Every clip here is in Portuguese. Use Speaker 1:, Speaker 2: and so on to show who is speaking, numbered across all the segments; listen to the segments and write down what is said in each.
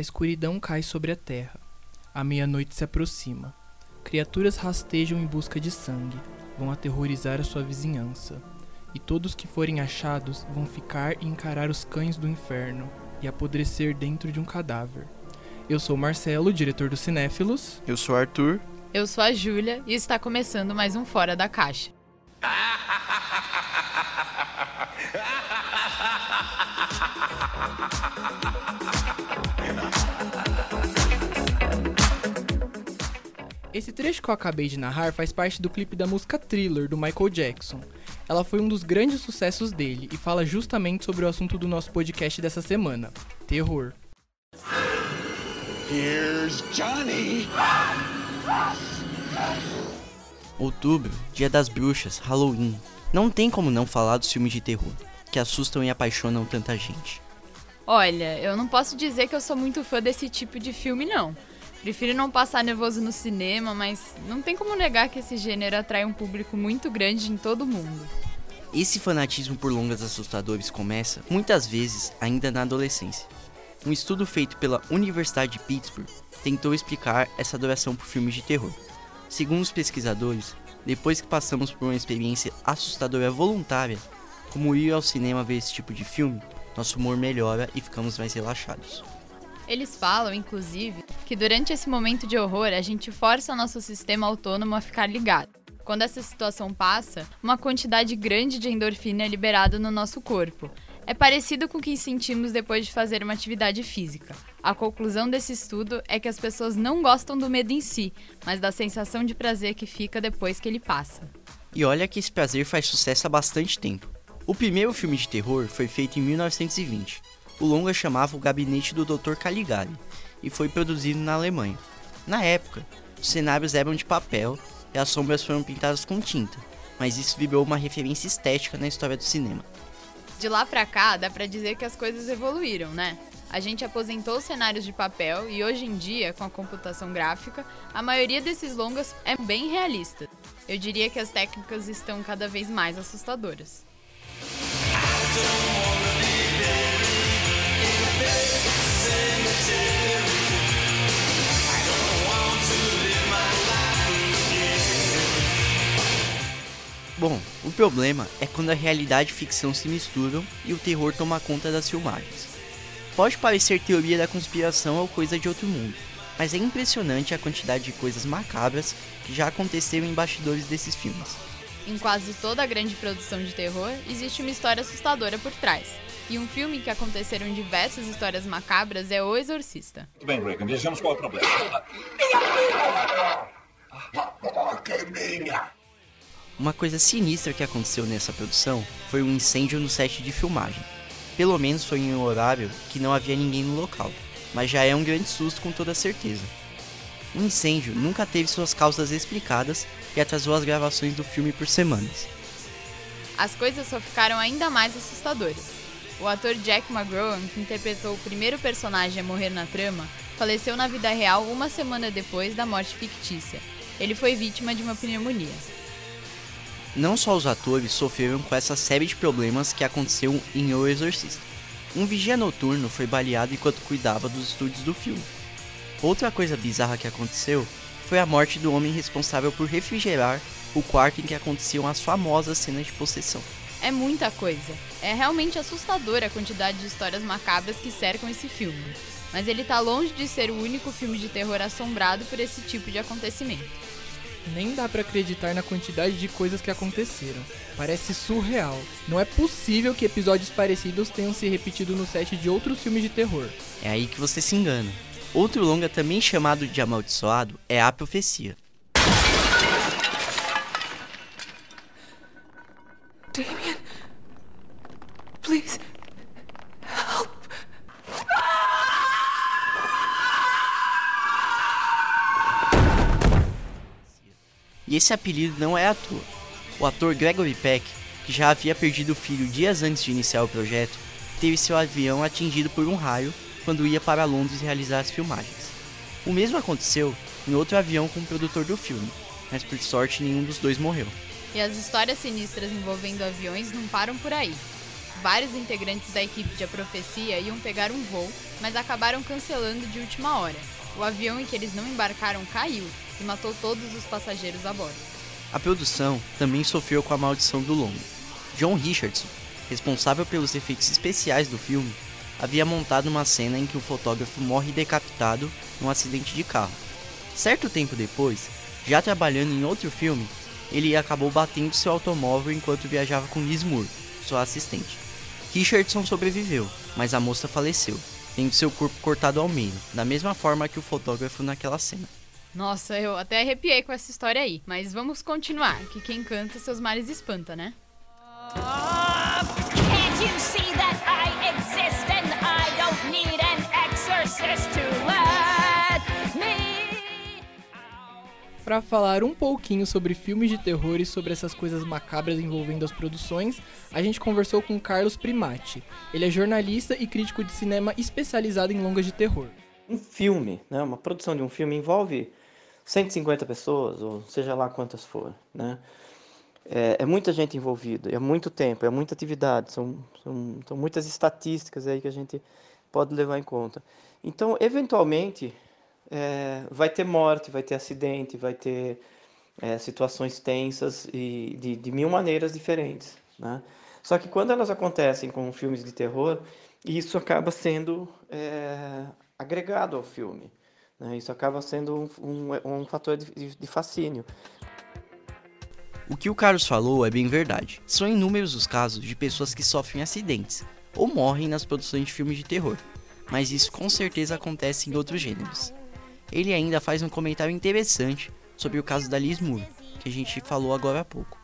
Speaker 1: A escuridão cai sobre a terra. A meia-noite se aproxima. Criaturas rastejam em busca de sangue, vão aterrorizar a sua vizinhança. E todos que forem achados vão ficar e encarar os cães do inferno e apodrecer dentro de um cadáver. Eu sou Marcelo, diretor do Cinéfilos.
Speaker 2: Eu sou Arthur.
Speaker 3: Eu sou a Júlia e está começando mais um Fora da Caixa.
Speaker 1: Esse trecho que eu acabei de narrar faz parte do clipe da música Thriller do Michael Jackson. Ela foi um dos grandes sucessos dele e fala justamente sobre o assunto do nosso podcast dessa semana: terror. Here's Johnny.
Speaker 2: Outubro, Dia das Bruxas, Halloween. Não tem como não falar dos filmes de terror, que assustam e apaixonam tanta gente.
Speaker 3: Olha, eu não posso dizer que eu sou muito fã desse tipo de filme, não. Prefiro não passar nervoso no cinema, mas não tem como negar que esse gênero atrai um público muito grande em todo o mundo.
Speaker 2: Esse fanatismo por longas assustadores começa, muitas vezes, ainda na adolescência. Um estudo feito pela Universidade de Pittsburgh tentou explicar essa adoração por filmes de terror. Segundo os pesquisadores, depois que passamos por uma experiência assustadora voluntária, como ir ao cinema ver esse tipo de filme, nosso humor melhora e ficamos mais relaxados.
Speaker 3: Eles falam, inclusive, que durante esse momento de horror a gente força o nosso sistema autônomo a ficar ligado. Quando essa situação passa, uma quantidade grande de endorfina é liberada no nosso corpo. É parecido com o que sentimos depois de fazer uma atividade física. A conclusão desse estudo é que as pessoas não gostam do medo em si, mas da sensação de prazer que fica depois que ele passa.
Speaker 2: E olha que esse prazer faz sucesso há bastante tempo. O primeiro filme de terror foi feito em 1920 o longa chamava O Gabinete do Dr. Caligari e foi produzido na Alemanha. Na época, os cenários eram de papel e as sombras foram pintadas com tinta, mas isso virou uma referência estética na história do cinema.
Speaker 3: De lá pra cá, dá pra dizer que as coisas evoluíram, né? A gente aposentou os cenários de papel e hoje em dia, com a computação gráfica, a maioria desses longas é bem realista. Eu diria que as técnicas estão cada vez mais assustadoras.
Speaker 2: Bom, o problema é quando a realidade e ficção se misturam e o terror toma conta das filmagens. Pode parecer teoria da conspiração ou coisa de outro mundo, mas é impressionante a quantidade de coisas macabras que já aconteceram em bastidores desses filmes.
Speaker 3: Em quase toda grande produção de terror, existe uma história assustadora por trás. E um filme que aconteceram diversas histórias macabras é O Exorcista.
Speaker 4: Tudo bem, Reagan, vejamos qual é o problema. Minha
Speaker 2: filha! Uma coisa sinistra que aconteceu nessa produção foi um incêndio no set de filmagem. Pelo menos foi em um horário que não havia ninguém no local, mas já é um grande susto com toda certeza. O incêndio nunca teve suas causas explicadas e atrasou as gravações do filme por semanas.
Speaker 3: As coisas só ficaram ainda mais assustadoras. O ator Jack McGrowan, que interpretou o primeiro personagem a morrer na trama, faleceu na vida real uma semana depois da morte fictícia. Ele foi vítima de uma pneumonia.
Speaker 2: Não só os atores sofreram com essa série de problemas que aconteceu em O Exorcista. Um vigia noturno foi baleado enquanto cuidava dos estúdios do filme. Outra coisa bizarra que aconteceu foi a morte do homem responsável por refrigerar o quarto em que aconteciam as famosas cenas de possessão.
Speaker 3: É muita coisa. É realmente assustadora a quantidade de histórias macabras que cercam esse filme. Mas ele está longe de ser o único filme de terror assombrado por esse tipo de acontecimento.
Speaker 1: Nem dá para acreditar na quantidade de coisas que aconteceram. Parece surreal. Não é possível que episódios parecidos tenham se repetido no set de outros filmes de terror.
Speaker 2: É aí que você se engana. Outro longa também chamado de amaldiçoado é A Profecia. Esse apelido não é à toa. O ator Gregory Peck, que já havia perdido o filho dias antes de iniciar o projeto, teve seu avião atingido por um raio quando ia para Londres realizar as filmagens. O mesmo aconteceu em outro avião com o produtor do filme, mas por sorte nenhum dos dois morreu.
Speaker 3: E as histórias sinistras envolvendo aviões não param por aí. Vários integrantes da equipe de A Profecia iam pegar um voo, mas acabaram cancelando de última hora. O avião em que eles não embarcaram caiu e matou todos os passageiros a bordo.
Speaker 2: A produção também sofreu com a maldição do longo. John Richardson, responsável pelos efeitos especiais do filme, havia montado uma cena em que o fotógrafo morre decapitado num acidente de carro. Certo tempo depois, já trabalhando em outro filme, ele acabou batendo seu automóvel enquanto viajava com Liz Moore, sua assistente. Richardson sobreviveu, mas a moça faleceu, tendo seu corpo cortado ao meio, da mesma forma que o fotógrafo naquela cena.
Speaker 3: Nossa, eu até arrepiei com essa história aí, mas vamos continuar, que quem canta seus males espanta, né?
Speaker 5: Can't
Speaker 1: Para falar um pouquinho sobre filmes de terror e sobre essas coisas macabras envolvendo as produções, a gente conversou com Carlos Primati. Ele é jornalista e crítico de cinema especializado em longas de terror.
Speaker 6: Um filme, né, uma produção de um filme envolve 150 pessoas, ou seja lá quantas for, né? É, é muita gente envolvida, é muito tempo, é muita atividade, são, são, são muitas estatísticas aí que a gente pode levar em conta. Então, eventualmente, é, vai ter morte, vai ter acidente, vai ter é, situações tensas e de, de mil maneiras diferentes, né? Só que quando elas acontecem com filmes de terror, isso acaba sendo é, agregado ao filme. Né? Isso acaba sendo um, um, um fator de, de, fascínio.
Speaker 2: O que o Carlos falou é bem verdade. São inúmeros os casos de pessoas que sofrem acidentes ou morrem nas produções de filmes de terror, mas isso com certeza acontece em outros gêneros. Ele ainda faz um comentário interessante sobre o caso da Liz Moore, que a gente falou agora há pouco.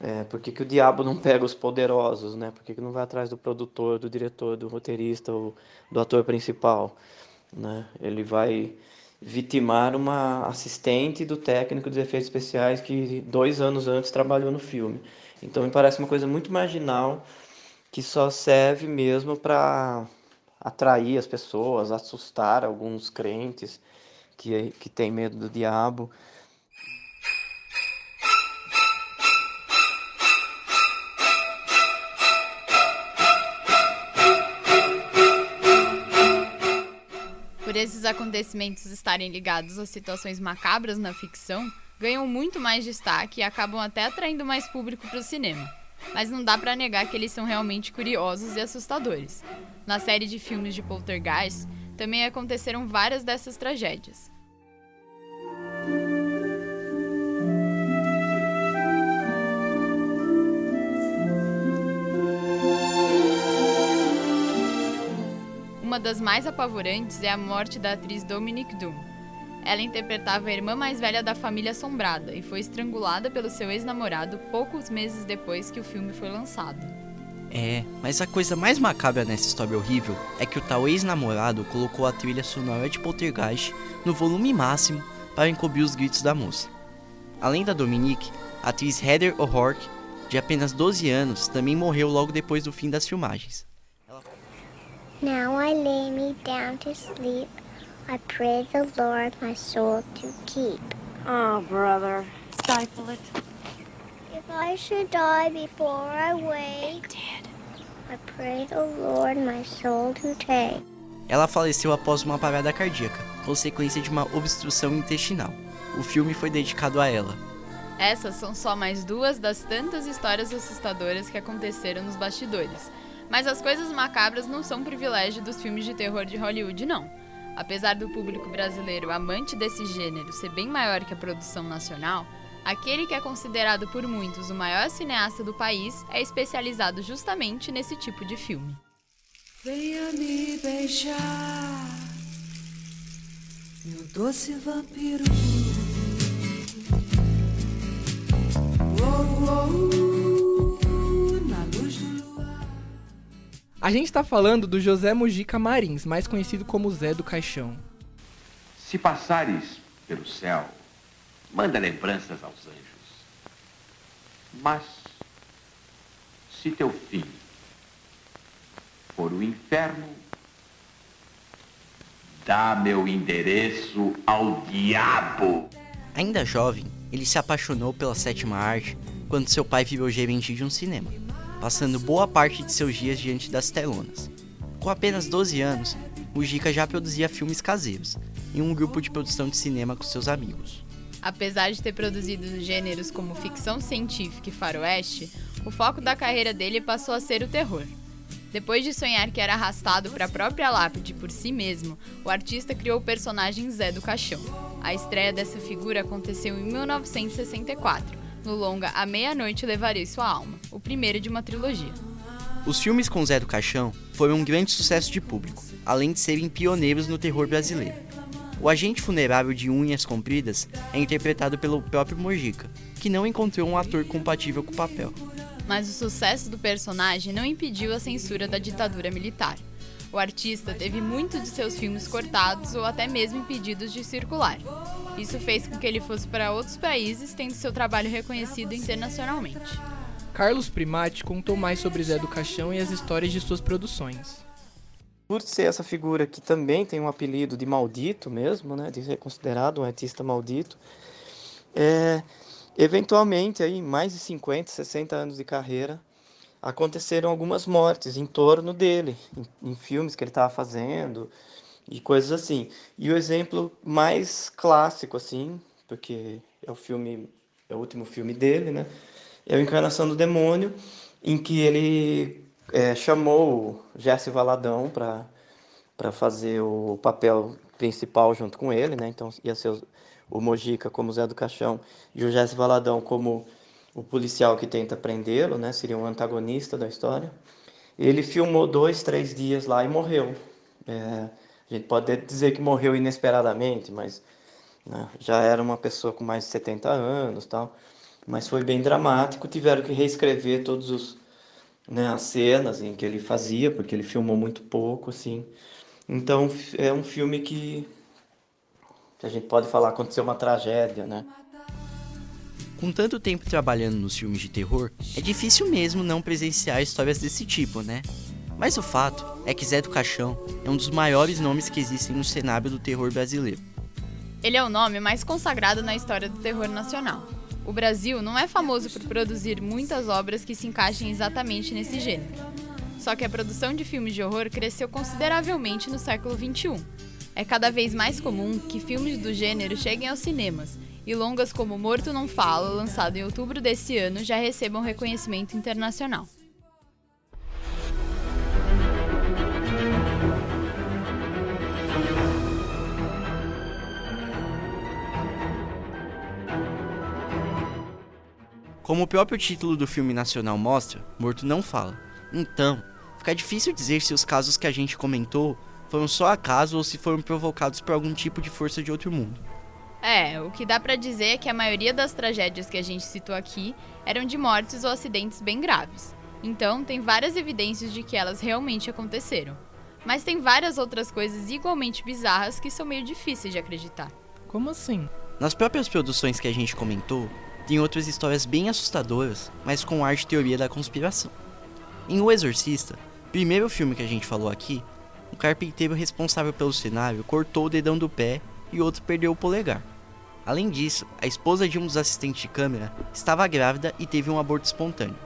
Speaker 6: É, por que, que o diabo não pega os poderosos, né? Por que, que não vai atrás do produtor, do diretor, do roteirista ou do ator principal? Né? Ele vai vitimar uma assistente do técnico de efeitos especiais que dois anos antes trabalhou no filme. Então me parece uma coisa muito marginal que só serve mesmo para atrair as pessoas, assustar alguns crentes que, que têm medo do diabo.
Speaker 3: Por esses acontecimentos estarem ligados a situações macabras na ficção, ganham muito mais destaque e acabam até atraindo mais público para o cinema. Mas não dá para negar que eles são realmente curiosos e assustadores. Na série de filmes de Poltergeist, também aconteceram várias dessas tragédias. Uma das mais apavorantes é a morte da atriz Dominique Doom. Ela interpretava a irmã mais velha da família assombrada e foi estrangulada pelo seu ex-namorado poucos meses depois que o filme foi lançado.
Speaker 2: É, mas a coisa mais macabra nessa história horrível é que o tal ex-namorado colocou a trilha sonora de Poltergeist no volume máximo para encobrir os gritos da moça. Além da Dominique, a atriz Heather O'Rourke, de apenas 12 anos, também morreu logo depois do fim das filmagens.
Speaker 7: Now I lay me down to sleep. I pray the Lord my soul to keep.
Speaker 8: Oh, brother. Stifle it.
Speaker 7: If I should die before I wake,
Speaker 8: Dad.
Speaker 7: I
Speaker 2: Ela faleceu após uma parada cardíaca, consequência de uma obstrução intestinal. O filme foi dedicado a ela.
Speaker 3: Essas são só mais duas das tantas histórias assustadoras que aconteceram nos bastidores. Mas as coisas macabras não são privilégio dos filmes de terror de Hollywood, não. Apesar do público brasileiro amante desse gênero ser bem maior que a produção nacional, aquele que é considerado por muitos o maior cineasta do país é especializado justamente nesse tipo de filme.
Speaker 9: Venha me beijar, meu doce vampiro. Oh, oh, na luz do luar.
Speaker 1: A gente tá falando do José Mujica Marins, mais conhecido como Zé do Caixão.
Speaker 4: Se passares pelo céu, manda lembranças aos anjos. Mas, se teu fim for o inferno, dá meu endereço ao diabo.
Speaker 2: Ainda jovem, ele se apaixonou pela sétima arte quando seu pai virou gerente de um cinema. passando boa parte de seus dias diante das telonas. Com apenas 12 anos, o Gica já produzia filmes caseiros, em um grupo de produção de cinema com seus amigos.
Speaker 3: Apesar de ter produzido gêneros como ficção científica e faroeste, o foco da carreira dele passou a ser o terror. Depois de sonhar que era arrastado para a própria lápide por si mesmo, o artista criou o personagem Zé do Caixão. A estreia dessa figura aconteceu em 1964, no longa A Meia-Noite Levarei Sua Alma, o primeiro de uma trilogia.
Speaker 2: Os filmes com Zé do Caixão foram um grande sucesso de público, além de serem pioneiros no terror brasileiro. O agente funerário de unhas compridas é interpretado pelo próprio Mojica, que não encontrou um ator compatível com o papel.
Speaker 3: Mas o sucesso do personagem não impediu a censura da ditadura militar. O artista teve muitos de seus filmes cortados ou até mesmo impedidos de circular. Isso fez com que ele fosse para outros países, tendo seu trabalho reconhecido internacionalmente.
Speaker 1: Carlos Primati contou mais sobre Zé do Caixão e as histórias de suas produções.
Speaker 6: Por ser essa figura que também tem um apelido de maldito mesmo, né, de ser considerado um artista maldito, é, eventualmente, aí, mais de 50, 60 anos de carreira, aconteceram algumas mortes em torno dele, em, em filmes que ele estava fazendo e coisas assim. E o exemplo mais clássico, assim, porque é o filme, é o último filme dele, né? É o Encarnação do Demônio, em que ele é, chamou Jesse Valadão para fazer o papel principal junto com ele, né? Então ia ser o, o Mojica como Zé do Caixão e o Jesse Valadão como o policial que tenta prendê-lo, né? Seria um antagonista da história. Ele filmou dois, três dias lá e morreu. É, a gente pode dizer que morreu inesperadamente, mas né, já era uma pessoa com mais de 70 anos, tal. Mas foi bem dramático. Tiveram que reescrever todos os né, as cenas em que ele fazia, porque ele filmou muito pouco, assim. Então é um filme que, que a gente pode falar aconteceu uma tragédia, né?
Speaker 2: Com tanto tempo trabalhando nos filmes de terror, é difícil mesmo não presenciar histórias desse tipo, né? Mas o fato é que Zé do Caixão é um dos maiores nomes que existem no cenário do terror brasileiro.
Speaker 3: Ele é o nome mais consagrado na história do terror nacional. O Brasil não é famoso por produzir muitas obras que se encaixem exatamente nesse gênero. Só que a produção de filmes de horror cresceu consideravelmente no século XXI. É cada vez mais comum que filmes do gênero cheguem aos cinemas, e longas como Morto Não Fala, lançado em outubro desse ano, já recebam reconhecimento internacional.
Speaker 2: Como o próprio título do filme nacional mostra, Morto não fala. Então, fica difícil dizer se os casos que a gente comentou foram só acaso ou se foram provocados por algum tipo de força de outro mundo.
Speaker 3: É, o que dá pra dizer é que a maioria das tragédias que a gente citou aqui eram de mortes ou acidentes bem graves. Então, tem várias evidências de que elas realmente aconteceram. Mas tem várias outras coisas igualmente bizarras que são meio difíceis de acreditar.
Speaker 1: Como assim?
Speaker 2: Nas próprias produções que a gente comentou, tem outras histórias bem assustadoras, mas com ar de teoria da conspiração. Em O Exorcista, primeiro filme que a gente falou aqui, o carpinteiro responsável pelo cenário cortou o dedão do pé e outro perdeu o polegar. Além disso, a esposa de um dos assistentes de câmera estava grávida e teve um aborto espontâneo.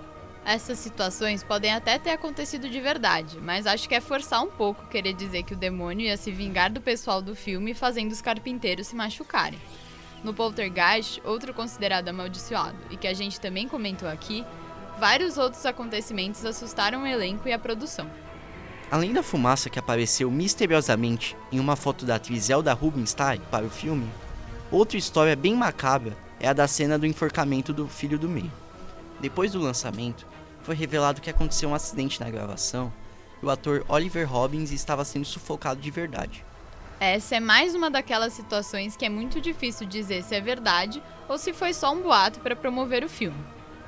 Speaker 3: Essas situações podem até ter acontecido de verdade, mas acho que é forçar um pouco querer dizer que o demônio ia se vingar do pessoal do filme fazendo os carpinteiros se machucarem. No Poltergeist, outro considerado amaldiçoado, e que a gente também comentou aqui, vários outros acontecimentos assustaram o elenco e a produção.
Speaker 2: Além da fumaça que apareceu misteriosamente em uma foto da atriz Zelda Rubinstein para o filme, outra história bem macabra é a da cena do enforcamento do filho do meio. Depois do lançamento, foi revelado que aconteceu um acidente na gravação e o ator Oliver Robbins estava sendo sufocado de verdade.
Speaker 3: Essa é mais uma daquelas situações que é muito difícil dizer se é verdade ou se foi só um boato para promover o filme.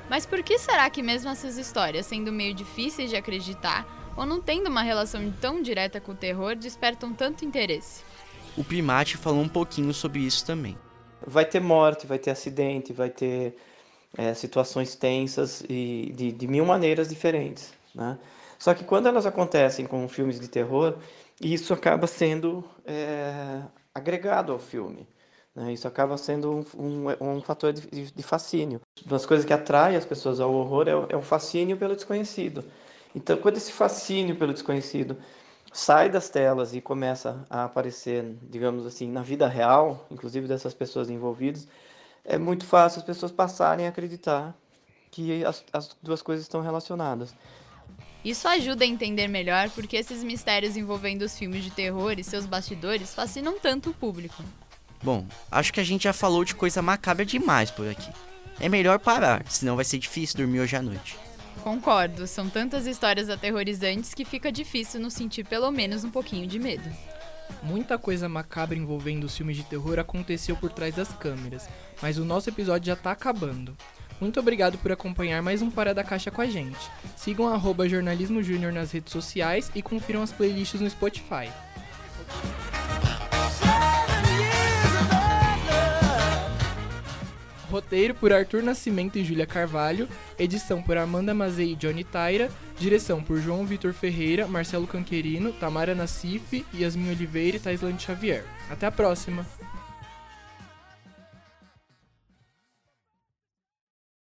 Speaker 3: Mas por que será que mesmo essas histórias, sendo meio difíceis de acreditar ou não tendo uma relação tão direta com o terror, despertam tanto interesse?
Speaker 2: O Primate falou um pouquinho sobre isso também.
Speaker 6: Vai ter morte, vai ter acidente, vai ter é, situações tensas e de, de mil maneiras diferentes, né? Só que quando elas acontecem com filmes de terror, isso acaba sendo é, agregado ao filme. Né? Isso acaba sendo um, um, um fator de, de, fascínio. Uma das coisas que atrai as pessoas ao horror é é o fascínio pelo desconhecido. Então, quando esse fascínio pelo desconhecido sai das telas e começa a aparecer, digamos assim, na vida real, inclusive dessas pessoas envolvidas, é muito fácil as pessoas passarem a acreditar que as, as duas coisas estão relacionadas.
Speaker 3: Isso ajuda a entender melhor porque esses mistérios envolvendo os filmes de terror e seus bastidores fascinam tanto o público.
Speaker 2: Bom, acho que a gente já falou de coisa macabra demais por aqui. É melhor parar, senão vai ser difícil dormir hoje à noite.
Speaker 3: Concordo, são tantas histórias aterrorizantes que fica difícil não sentir pelo menos um pouquinho de medo.
Speaker 1: Muita coisa macabra envolvendo os filmes de terror aconteceu por trás das câmeras, mas o nosso episódio já tá acabando. Muito obrigado por acompanhar mais um Fora da Caixa com a gente. Sigam arroba Jornalismo Júnior nas redes sociais e confiram as playlists no Spotify. Roteiro por Arthur Nascimento e Júlia Carvalho, edição por Amanda Mazei e Johnny Taira, direção por João Vitor Ferreira, Marcelo Canquerino, Tamara Nassif, Yasmin Oliveira e Taislane Xavier. Até a próxima!